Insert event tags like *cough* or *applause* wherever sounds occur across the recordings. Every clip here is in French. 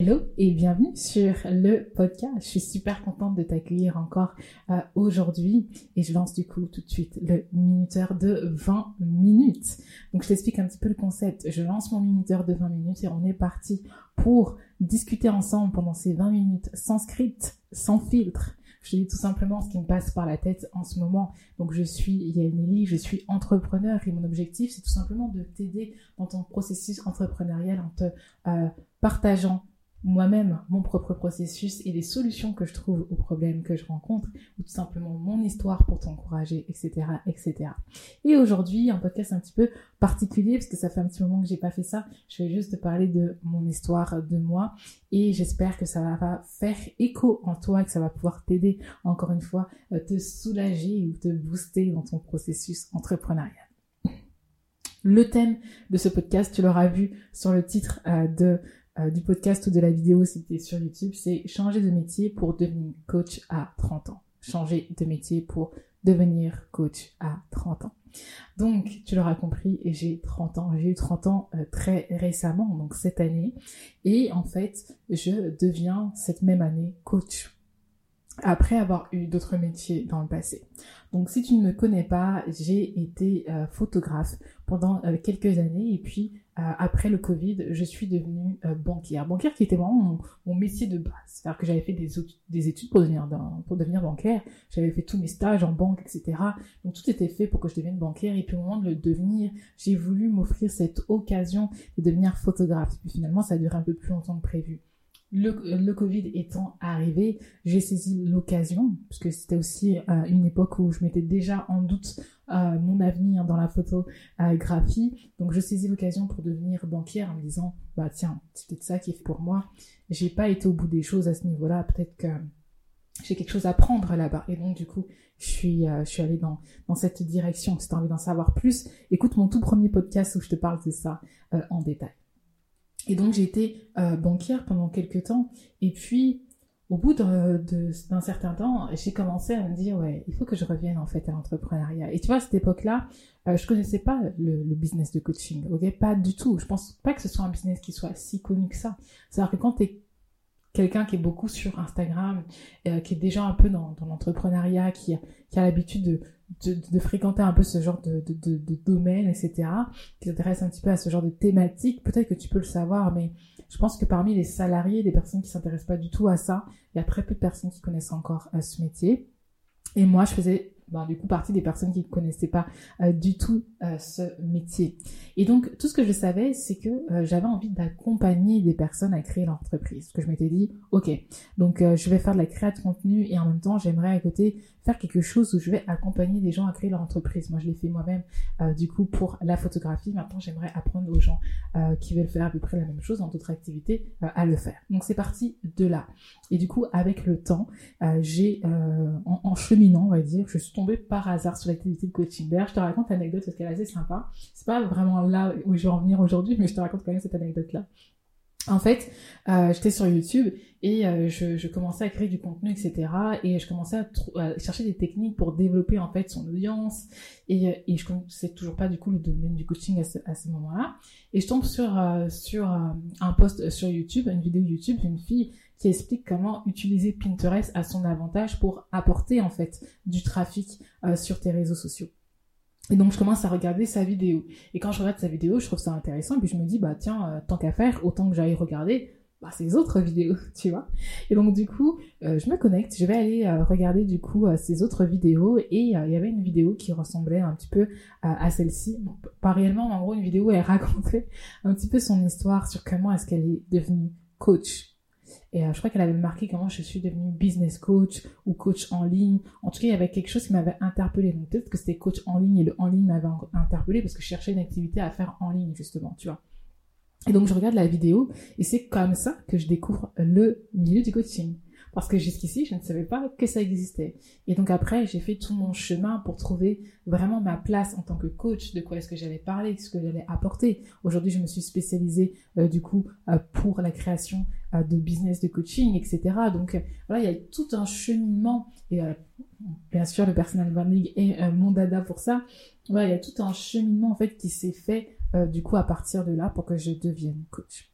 Hello et bienvenue sur le podcast. Je suis super contente de t'accueillir encore euh, aujourd'hui et je lance du coup tout de suite le minuteur de 20 minutes. Donc je t'explique un petit peu le concept. Je lance mon minuteur de 20 minutes et on est parti pour discuter ensemble pendant ces 20 minutes sans script, sans filtre. Je te dis tout simplement ce qui me passe par la tête en ce moment. Donc je suis Yael je suis entrepreneur et mon objectif c'est tout simplement de t'aider dans ton processus entrepreneurial en te euh, partageant moi-même mon propre processus et les solutions que je trouve aux problèmes que je rencontre, ou tout simplement mon histoire pour t'encourager, etc., etc. Et aujourd'hui, un podcast un petit peu particulier, parce que ça fait un petit moment que j'ai pas fait ça, je vais juste te parler de mon histoire de moi, et j'espère que ça va faire écho en toi, et que ça va pouvoir t'aider, encore une fois, euh, te soulager ou te booster dans ton processus entrepreneurial. Le thème de ce podcast, tu l'auras vu sur le titre euh, de euh, du podcast ou de la vidéo si tu es sur YouTube, c'est changer de métier pour devenir coach à 30 ans. Changer de métier pour devenir coach à 30 ans. Donc, tu l'auras compris, j'ai 30 ans. J'ai eu 30 ans euh, très récemment, donc cette année. Et en fait, je deviens cette même année coach après avoir eu d'autres métiers dans le passé. Donc si tu ne me connais pas, j'ai été euh, photographe pendant quelques années et puis euh, après le Covid, je suis devenue euh, banquière. Banquière qui était vraiment mon, métier de base. C'est-à-dire que j'avais fait des, des, études pour devenir, pour devenir. J'avais fait tous mes stages en banque, etc. Donc tout était fait pour que je devienne bancaire. Et puis au moment de le devenir, j'ai voulu m'offrir cette occasion de devenir photographe. Puis finalement, ça a duré un peu plus longtemps que prévu le, Covid étant arrivé, j'ai saisi l'occasion, puisque c'était aussi euh, une époque où je mettais déjà en doute euh, mon avenir dans la photographie. Donc je saisis l'occasion pour devenir banquière en me disant, bah tiens, c'est peut-être ça qui est fait pour moi. J'ai pas été au bout des choses à ce niveau-là, peut-être que j'ai quelque chose à prendre là-bas. Et donc du coup, je suis, euh, je suis allée dans, dans cette direction. Si tu as envie d'en savoir plus, écoute mon tout premier podcast où je te parle de ça en détail. Et donc j'ai été euh, banquière pendant quelques temps. Et puis, au bout d'un certain temps, j'ai commencé à me dire, ouais, il faut que je revienne en fait à l'entrepreneuriat. Et tu vois, à cette époque-là, euh, je connaissais pas le, le, business de coaching, ok? Pas du tout. Je pense pas que ce soit un business qui soit si connu que ça. C'est-à-dire que quand tu es quelqu'un qui est beaucoup sur Instagram, euh, qui est déjà un peu dans, dans l'entrepreneuriat, qui, qui a l'habitude de, de, fréquenter un peu ce genre de, de, domaine, etc., qui s'intéresse un petit peu à ce genre de thématique, peut-être que tu peux le savoir, mais je pense que parmi les salariés, des personnes qui s'intéressent pas du tout à ça, il y a très peu de personnes qui connaissent encore euh, ce métier. Et moi, je faisais ben, du coup partie des personnes qui ne connaissaient pas euh, du tout euh, ce métier. Et donc tout ce que je savais, c'est que j'avais envie d'accompagner des personnes à créer leur entreprise. Que je m'étais dit, ok, donc je vais faire de la création de contenu et en même temps j'aimerais à côté faire quelque chose où je vais accompagner des gens à créer leur entreprise. Moi je l'ai fait moi-même du coup pour la photographie. Maintenant j'aimerais apprendre aux gens qui veulent faire à peu près la même chose dans d'autres activités à le faire. Donc c'est parti de là. Et du coup avec le temps, j'ai en, en cheminant on va dire, je suis tombée par hasard sur l'activité de coaching. D'ailleurs, je te raconte l'anecdote parce qu'elle est assez sympa. C'est pas vraiment là où je vais en venir aujourd'hui, mais je te raconte quand même cette anecdote-là. En fait, euh, j'étais sur YouTube et euh, je, commençais à créer du contenu, etc. Et je commençais à, chercher des techniques pour développer en fait son audience. Et, euh, je connaissais toujours pas du coup le domaine du coaching à ce, moment-là. Et je tombe sur sur un post sur YouTube, une vidéo YouTube d'une fille qui explique comment utiliser Pinterest à son avantage pour apporter en fait du trafic sur tes réseaux sociaux. Et donc je commence à regarder sa vidéo. Et quand je regarde sa vidéo, je trouve ça intéressant. Et puis je me dis, bah tiens, euh, tant qu'à faire, autant que j'aille regarder bah, ses autres vidéos, *laughs* tu vois. Et donc du coup, euh, je me connecte, je vais aller regarder du coup ses autres vidéos. Et il y avait une vidéo qui ressemblait un petit peu à celle-ci. pas réellement, mais en gros une vidéo où elle *laughs* racontait un petit peu son histoire sur comment est-ce qu'elle est devenue coach et euh, je crois qu'elle avait marqué comment je suis devenue business coach ou coach en ligne. En tout cas, il y avait quelque chose qui m'avait interpellé. Donc peut-être que c'était coach en ligne et le en ligne m'avait interpellé parce que je cherchais une activité à faire en ligne justement, tu vois. Et donc je regarde la vidéo et c'est comme ça que je découvre le milieu du coaching parce que jusqu'ici, je ne savais pas que ça existait. Et donc après, j'ai fait tout mon chemin pour trouver vraiment ma place en tant que coach, de quoi est-ce que j'allais parler, ce que j'allais apporter. Aujourd'hui, je me suis spécialisée euh, du coup euh, pour la création euh, de business de coaching, etc. Donc voilà, il y a tout un cheminement et bien sûr le personal branding est mon dada pour ça. Voilà, il y a tout un cheminement en fait qui s'est fait du coup à partir de là pour que je devienne coach.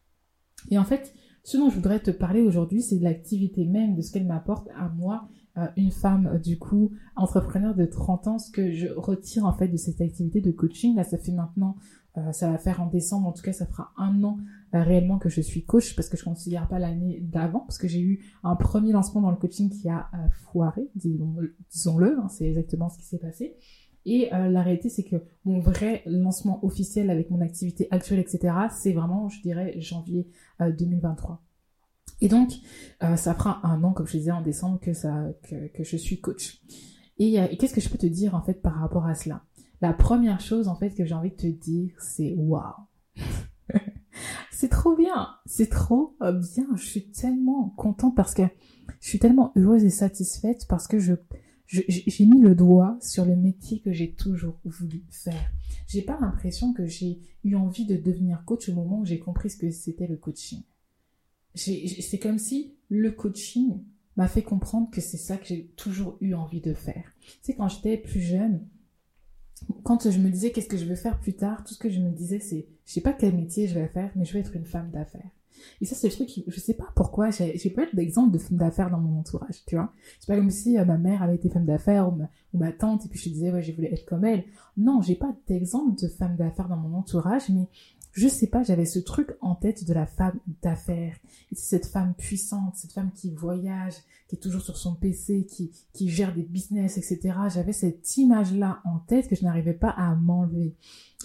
Et en fait, ce dont je voudrais te parler aujourd'hui, c'est de l'activité même, de ce qu'elle m'apporte à moi, euh, une femme, euh, du coup, entrepreneur de 30 ans, ce que je retire en fait de cette activité de coaching. Là, ça fait maintenant, euh, ça va faire en décembre, en tout cas, ça fera un an réellement que je suis coach parce que je considère pas l'année d'avant parce que j'ai eu un premier lancement dans le coaching qui a foiré, disons-le, hein, c'est exactement ce qui s'est passé. Et la réalité, c'est que mon vrai lancement officiel avec mon activité actuelle, etc., c'est vraiment, je dirais, janvier 2023. Et donc, euh, ça fera un an, comme je disais en décembre, que, ça, que, je suis coach. Euh, et, qu'est-ce que je peux te dire en fait par rapport à cela? La première chose en fait que j'ai envie de te dire, c'est waouh *laughs* C'est trop bien, c'est trop euh, bien. Je suis tellement contente parce que je suis tellement heureuse et satisfaite parce que je j'ai mis le doigt sur le métier que j'ai toujours voulu faire. J'ai pas l'impression que j'ai eu envie de devenir coach au moment où j'ai compris ce que c'était le coaching c'est comme si le coaching m'a fait comprendre que c'est ça que j'ai toujours eu envie de faire. Tu sais, quand j'étais plus jeune, quand je me disais qu'est-ce que je veux faire plus tard, tout ce que je me disais c'est, je sais pas quel métier je vais faire, mais je vais être une femme d'affaires. Et ça, c'est le truc, qui, je sais pas pourquoi, j'ai pas d'exemple de femme d'affaires dans mon entourage, tu vois. C'est pas comme si euh, ma mère avait été femme d'affaires ou ma, tante, et puis je disais, ouais, je voulais être comme elle. Non, j'ai pas d'exemple de femme d'affaires dans mon entourage, mais je sais pas, j'avais ce truc en tête de la femme d'affaires. cette femme puissante, cette femme qui voyage, qui est toujours sur son PC, qui, qui gère des business, etc. J'avais cette image-là en tête que je n'arrivais pas à m'enlever.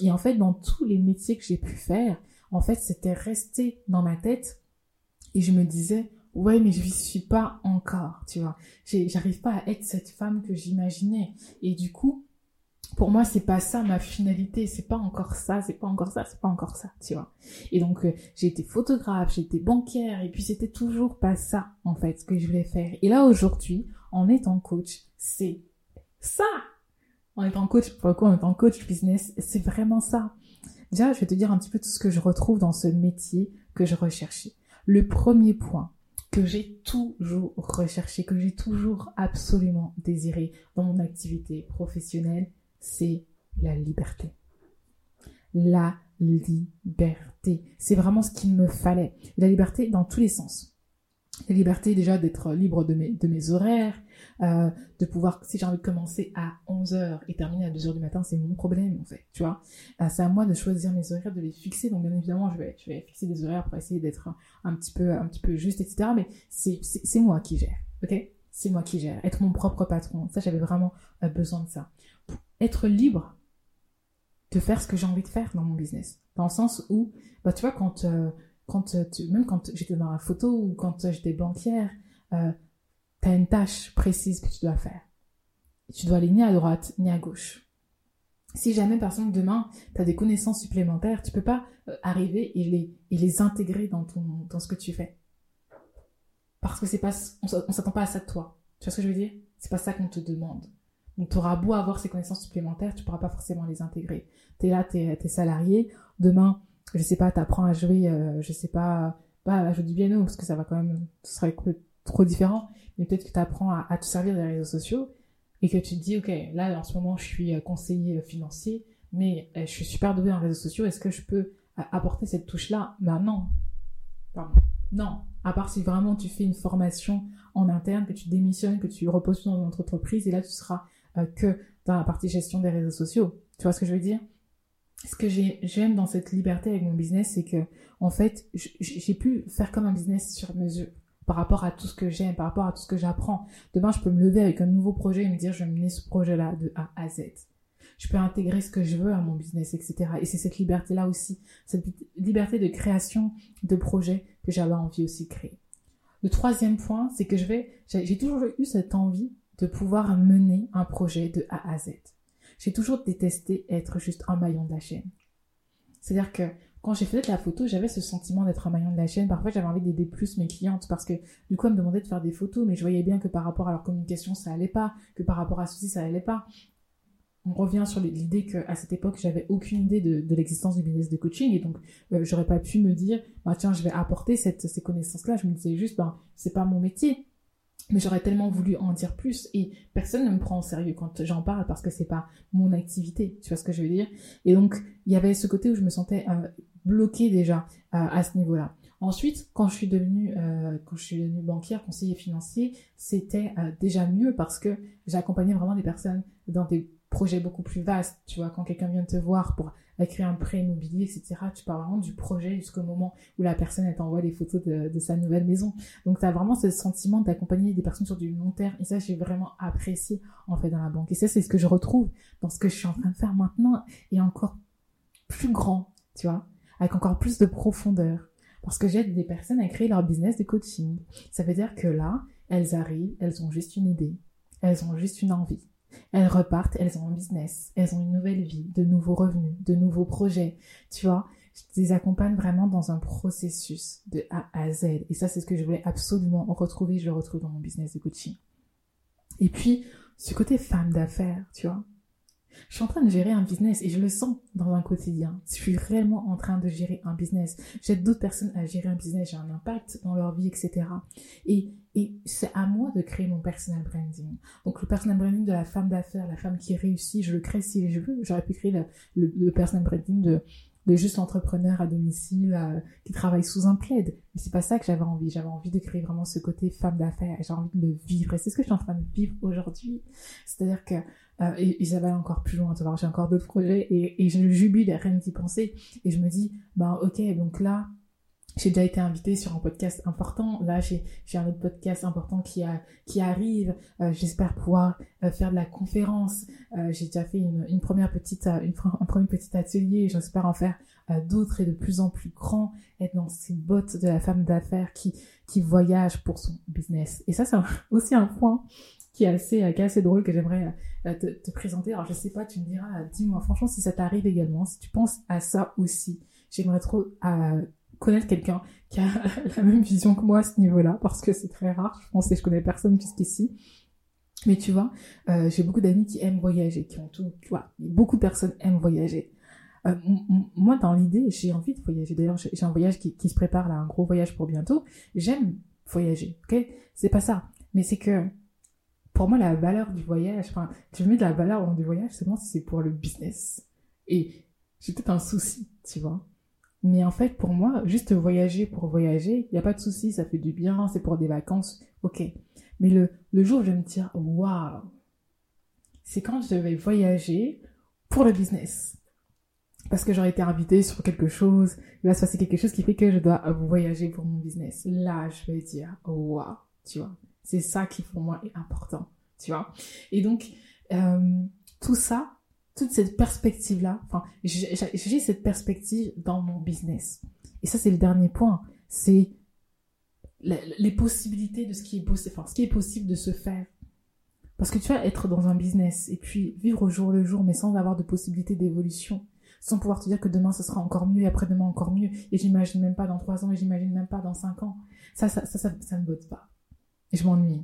Et en fait, dans tous les métiers que j'ai pu faire, en fait, c'était resté dans ma tête. Et je me disais, ouais, mais je n'y suis pas encore, tu vois. J'arrive pas à être cette femme que j'imaginais. Et du coup, pour moi c'est pas ça ma finalité c'est pas encore ça c'est pas encore ça c'est pas encore ça tu vois et donc euh, j'ai été photographe j'ai été banquière et puis c'était toujours pas ça en fait ce que je voulais faire et là aujourd'hui en étant coach c'est ça en étant coach pour le coup en étant coach business c'est vraiment ça déjà je vais te dire un petit peu tout ce que je retrouve dans ce métier que je recherchais le premier point que j'ai toujours recherché, que j'ai toujours absolument désiré dans mon activité professionnelle, c'est la liberté. La liberté. C'est vraiment ce qu'il me fallait. La liberté dans tous les sens. La liberté déjà d'être libre de mes, de mes horaires, euh, de pouvoir, si j'ai envie de commencer à 11h et terminer à 2h du matin, c'est mon problème en fait, tu vois. Euh, c'est à moi de choisir mes horaires, de les fixer. Donc bien évidemment, je vais, je vais fixer des horaires pour essayer d'être un, petit peu, un petit peu juste, etc. Mais c'est moi qui gère, ok? C'est moi qui gère. Être mon propre patron. Ça, j'avais vraiment euh, besoin de ça être libre de faire ce que j'ai envie de faire dans mon business. Dans le sens où, bah, tu vois, quand, quand euh, tu, même quand j'étais dans la photo ou quand euh, j'étais banquière, euh, tu as une tâche précise que tu dois faire. tu dois aller ni à droite ni à gauche. Si jamais, par exemple, demain, tu as des connaissances supplémentaires, tu peux pas arriver et les, intégrer dans, ton, ce que tu fais. Parce que c'est pas, on s'attend pas à ça de toi. Tu vois ce que je veux dire? C'est pas ça qu'on te demande. Donc, tu auras beau avoir ces connaissances supplémentaires, tu pourras pas forcément les intégrer. Tu es là, tu es, salarié. Demain, je sais pas, tu apprends à jouer, euh, je sais pas, pas à jouer du piano, parce que ça va quand même, ce serait trop différent. Mais peut-être que tu apprends à, te servir des réseaux sociaux et que tu te dis, OK, là, en ce moment, je suis euh, conseiller euh, financier, mais je suis super doué en réseaux sociaux. Est-ce que je peux apporter cette touche-là? Ben non. Pardon. Non. À part si vraiment tu fais une formation en interne, que tu démissionnes, que tu reposes dans notre entreprise, et là, tu seras euh, que dans la partie gestion des réseaux sociaux. Tu vois ce que je veux dire? Ce que j'aime dans cette liberté avec mon business, c'est que en fait, j'ai pu faire comme un business sur mesure par rapport à tout ce que j'aime, par rapport à tout ce que j'apprends. Demain, je peux me lever avec un nouveau projet et me dire, je vais mener ce projet-là de A à Z. Je peux intégrer ce que je veux à mon business, etc. Et c'est cette liberté-là aussi, cette liberté de création de projet que j'avais envie aussi de créer. Le troisième point, c'est que je vais, j'ai toujours eu cette envie de pouvoir mener un projet de A à Z. J'ai toujours détesté être juste un maillon de la chaîne. C'est-à-dire que quand j'ai fait de la photo, j'avais ce sentiment d'être un maillon de la chaîne. Parfois, j'avais envie d'aider plus mes clientes parce que du coup, elles me demandaient de faire des photos, mais je voyais bien que par rapport à leur communication, ça allait pas, que par rapport à ceci, ça allait pas. On revient sur l'idée qu'à cette époque, j'avais aucune idée de, l'existence du business de coaching et donc euh, j'aurais pas pu me dire, bah tiens, je vais apporter cette, ces connaissances-là. Je me disais juste, ben c'est pas mon métier mais j'aurais tellement voulu en dire plus et personne ne me prend au sérieux quand j'en parle parce que c'est pas mon activité, tu vois ce que je veux dire? Et donc il y avait ce côté où je me sentais euh, bloquée déjà euh, à ce niveau-là. Ensuite, quand je suis devenue, euh, quand je suis devenue banquière, conseiller financier, c'était euh, déjà mieux parce que j'accompagnais vraiment des personnes dans des projets beaucoup plus vastes. Tu vois, quand quelqu'un vient te voir pour créer un prêt immobilier, etc., tu parles vraiment du projet jusqu'au moment où la personne, t'envoie les photos de, de, sa nouvelle maison. Donc, tu as vraiment ce sentiment d'accompagner des personnes sur du long terme. Et ça, j'ai vraiment apprécié, en fait, dans la banque. Et ça, c'est ce que je retrouve dans ce que je suis en train de faire maintenant et encore plus grand, tu vois, avec encore plus de profondeur. Parce que j'aide des personnes à créer leur business de coaching. Ça veut dire que là, elles arrivent, elles ont juste une idée, elles ont juste une envie. Elles repartent, elles ont un business, elles ont une nouvelle vie, de nouveaux revenus, de nouveaux projets. Tu vois, je les accompagne vraiment dans un processus de A à Z. Et ça, c'est ce que je voulais absolument retrouver. Je le retrouve dans mon business de coaching. Et puis, ce côté femme d'affaires, tu vois. Je suis en train de gérer un business et je le sens dans un quotidien. Je suis réellement en train de gérer un business. J'aide d'autres personnes à gérer un business. J'ai un impact dans leur vie, etc. Et, et c'est à moi de créer mon personal branding. Donc le personal branding de la femme d'affaires, la femme qui réussit, je le crée si je veux. J'aurais pu créer le, le, le personal branding de de juste entrepreneur à domicile euh, qui travaille sous un plaid. Mais c'est pas ça que j'avais envie. J'avais envie de créer vraiment ce côté femme d'affaires. J'ai envie de le vivre. Et c'est ce que je suis en train de vivre aujourd'hui. C'est-à-dire que euh, et, ça va encore plus loin. Tu vois, j'ai encore d'autres projets et, et je jubile rien d'y penser. Et je me dis, ben ok, donc là, j'ai déjà été invitée sur un podcast important. Là, j'ai un autre podcast important qui, a, qui arrive. Euh, J'espère pouvoir euh, faire de la conférence. Euh, j'ai déjà fait une, une première petite, euh, une, un premier petit atelier. J'espère en faire euh, d'autres et de plus en plus grands. Être dans ces bottes de la femme d'affaires qui, qui voyage pour son business. Et ça, c'est *laughs* aussi un point qui est assez, qui est assez drôle que j'aimerais te, te, présenter. Alors, je sais pas, tu me diras, dis-moi franchement si ça t'arrive également, si tu penses à ça aussi. J'aimerais trop connaître quelqu'un qui a *laughs* la même vision que moi à ce niveau-là, parce que c'est très rare. Je pense que je connais personne jusqu'ici. Mais tu vois, euh, j'ai beaucoup d'amis qui aiment voyager, qui ont tout, tu vois, beaucoup de personnes aiment voyager. Euh, moi, dans l'idée, j'ai envie de voyager. D'ailleurs, j'ai un voyage qui, se prépare là, un gros voyage pour bientôt. J'aime voyager, ok? C'est pas ça. Mais c'est que, pour moi, la valeur du voyage, enfin, je mets de la valeur dans du voyage seulement si c'est pour le business. Et j'ai peut-être un souci, tu vois. Mais en fait, pour moi, juste voyager pour voyager, il n'y a pas de souci, ça fait du bien, c'est pour des vacances, ok. Mais le, le jour où je vais me dire, waouh, c'est quand je vais voyager pour le business. Parce que j'aurais été invitée sur quelque chose, il va se passer quelque chose qui fait que je dois voyager pour mon business. Là, je vais dire, waouh, tu vois. C'est ça qui pour moi est important, tu vois. Et donc, euh, tout ça, toute cette perspective-là, enfin, j'ai cette perspective dans mon business. Et ça, c'est le dernier point. C'est les possibilités de ce qui est possible, enfin, ce qui est possible de se faire. Parce que tu vas être dans un business et puis vivre au jour le jour, mais sans avoir de possibilité d'évolution, sans pouvoir te dire que demain ce sera encore mieux et après-demain encore mieux, et j'imagine même pas dans trois ans et j'imagine même pas dans cinq ans. Ça, ça, ça, ça, ça ne botte pas. Et je m'ennuie.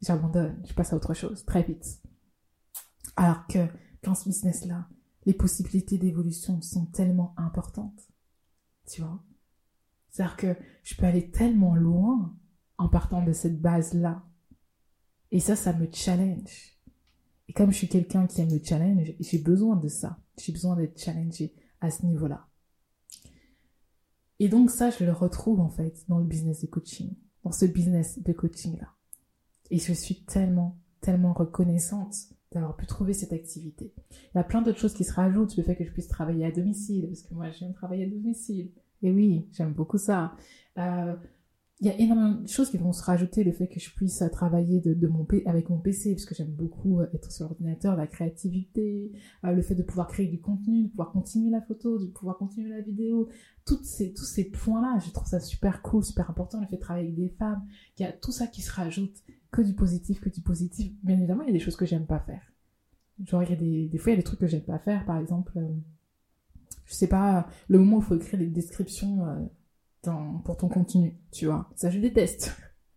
J'abandonne. Je passe à autre chose très vite. Alors que dans ce business-là, les possibilités d'évolution sont tellement importantes. Tu vois C'est-à-dire que je peux aller tellement loin en partant de cette base-là. Et ça, ça me challenge. Et comme je suis quelqu'un qui aime le challenge, j'ai besoin de ça. J'ai besoin d'être challengé à ce niveau-là. Et donc ça, je le retrouve en fait dans le business de coaching, dans ce business de coaching-là. Et je suis tellement, tellement reconnaissante d'avoir pu trouver cette activité. Il y a plein d'autres choses qui se rajoutent, le fait que je puisse travailler à domicile, parce que moi j'aime travailler à domicile. Et oui, j'aime beaucoup ça. Euh, il y a énormément de choses qui vont se rajouter, le fait que je puisse travailler de, de mon avec mon PC, parce que j'aime beaucoup être sur l'ordinateur, la créativité, euh, le fait de pouvoir créer du contenu, de pouvoir continuer la photo, de pouvoir continuer la vidéo, toutes ces, tous ces points-là, je trouve ça super cool, super important, le fait de travailler avec des femmes, il y a tout ça qui se rajoute que du positif, que du positif. Bien évidemment, il y a des choses que j'aime pas faire. Genre, il y a des, des fois, il y a des trucs que j'aime pas faire. Par exemple, euh, je sais pas, le moment où il faut écrire des descriptions euh, pour ton contenu, tu vois. Ça, je déteste.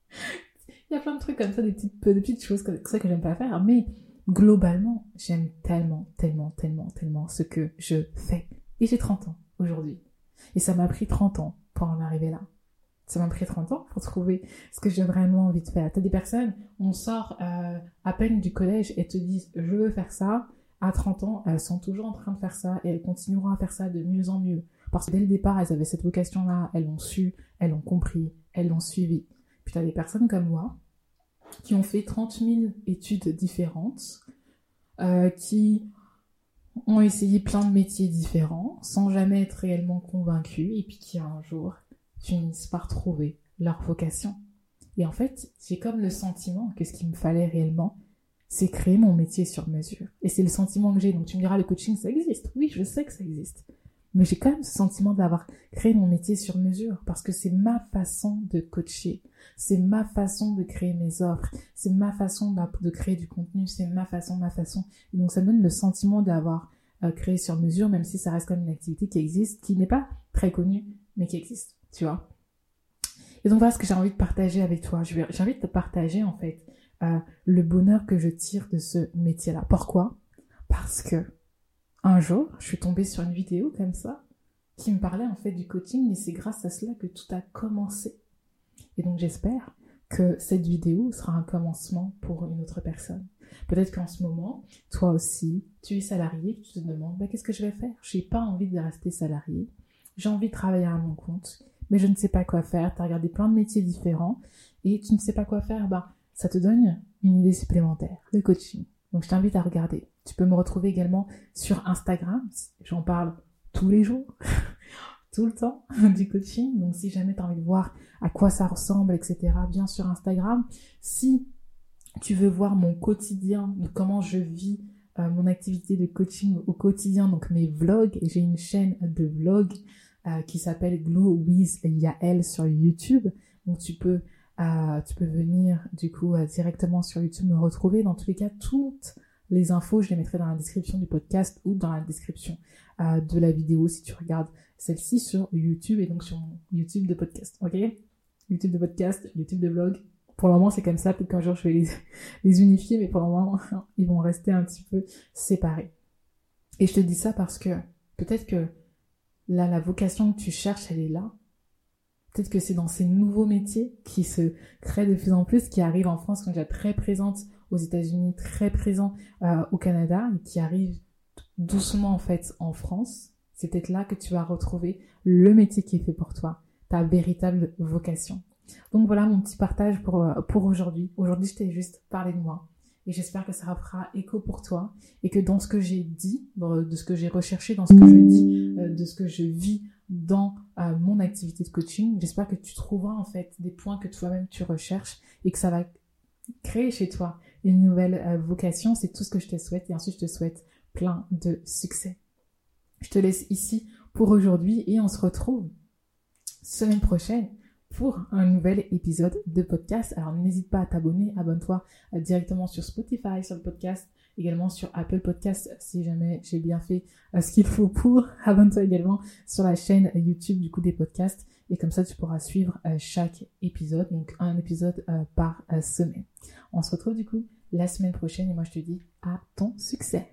*laughs* il y a plein de trucs comme ça, des petites, des petites choses comme ça que j'aime pas faire. Mais globalement, j'aime tellement, tellement, tellement, tellement ce que je fais. Et j'ai 30 ans aujourd'hui. Et ça m'a pris 30 ans pour en arriver là ça m'a pris 30 ans pour trouver ce que j'ai vraiment envie de faire. T'as des personnes, on sort euh, à peine du collège et te disent je veux faire ça. À 30 ans, elles sont toujours en train de faire ça et elles continueront à faire ça de mieux en mieux. Parce que dès le départ, elles avaient cette vocation-là, elles l'ont su, elles l'ont compris, elles l'ont suivi. Puis tu as des personnes comme moi qui ont fait 30 000 études différentes, euh, qui ont essayé plein de métiers différents sans jamais être réellement convaincus et puis qui un jour finissent par trouver leur vocation. Et en fait, j'ai comme le sentiment que ce qu'il me fallait réellement, c'est créer mon métier sur mesure. Et c'est le sentiment que j'ai. Donc tu me diras, le coaching, ça existe. Oui, je sais que ça existe. Mais j'ai quand même ce sentiment d'avoir créé mon métier sur mesure parce que c'est ma façon de coacher. C'est ma façon de créer mes offres. C'est ma façon de créer du contenu. C'est ma façon, ma façon. Donc ça me donne le sentiment d'avoir euh, créé sur mesure, même si ça reste comme une activité qui existe, qui n'est pas très connue, mais qui existe. Tu vois et donc voilà ce que j'ai envie de partager avec toi. J'ai envie de te partager en fait euh, le bonheur que je tire de ce métier-là. Pourquoi? Parce que un jour, je suis tombée sur une vidéo comme ça qui me parlait en fait du coaching et c'est grâce à cela que tout a commencé. Et donc j'espère que cette vidéo sera un commencement pour une autre personne. Peut-être qu'en ce moment, toi aussi, tu es salarié, tu te demandes bah, qu'est-ce que je vais faire? Je n'ai pas envie de rester salarié, j'ai envie de travailler à mon compte, mais je ne sais pas quoi faire. Tu as regardé plein de métiers différents et tu ne sais pas quoi faire. Ben, ça te donne une idée supplémentaire, le coaching. Donc je t'invite à regarder. Tu peux me retrouver également sur Instagram. J'en parle tous les jours, *laughs* tout le temps *laughs* du coaching. Donc si jamais tu as envie de voir à quoi ça ressemble, etc., bien sur Instagram. Si tu veux voir mon quotidien, comment je vis euh, mon activité de coaching au quotidien, donc mes vlogs, j'ai une chaîne de vlogs euh, qui s'appelle Glow with Yael sur YouTube. Donc tu peux euh, tu peux venir du coup euh, directement sur YouTube me retrouver. Dans tous les cas, toutes les infos, je les mettrai dans la description du podcast ou dans la description de la vidéo si tu regardes celle-ci sur YouTube et donc sur mon YouTube de podcast. Ok? YouTube de podcast, YouTube de vlog. Pour le moment, c'est comme ça. Peut-être qu'un jour, je vais les, *laughs* les unifier, mais pour le moment, *laughs* ils vont rester un petit peu séparés. Et je te dis ça parce que peut-être que Là, la vocation que tu cherches, elle est là. Peut-être que c'est dans ces nouveaux métiers qui se créent de plus en plus, qui arrivent en France, qui sont déjà très présentes aux États-Unis, très présents euh, au Canada, et qui arrivent doucement en fait en France. C'est peut-être là que tu vas retrouver le métier qui est fait pour toi, ta véritable vocation. Donc voilà mon petit partage pour, euh, pour aujourd'hui. Aujourd'hui, je t'ai juste parlé de moi. Et j'espère que ça fera écho pour toi et que dans ce que j'ai dit, de ce que j'ai recherché, dans ce que je dis, euh, de ce que je vis dans euh, mon activité de coaching, j'espère que tu trouveras en fait des points que toi-même tu recherches et que ça va créer chez toi une nouvelle euh, vocation. C'est tout ce que je te souhaite et ensuite je te souhaite plein de succès. Je te laisse ici pour aujourd'hui et on se retrouve semaine prochaine pour un nouvel épisode de podcast. Alors n'hésite pas à t'abonner, abonne-toi directement sur Spotify, sur le podcast, également sur Apple Podcast si jamais j'ai bien fait euh, ce qu'il faut pour. *laughs* Abonne-toi également sur la chaîne YouTube du coup des podcasts et comme ça tu pourras suivre euh, chaque épisode, donc un épisode par semaine. On se retrouve du coup la semaine prochaine et moi je te dis à ton succès.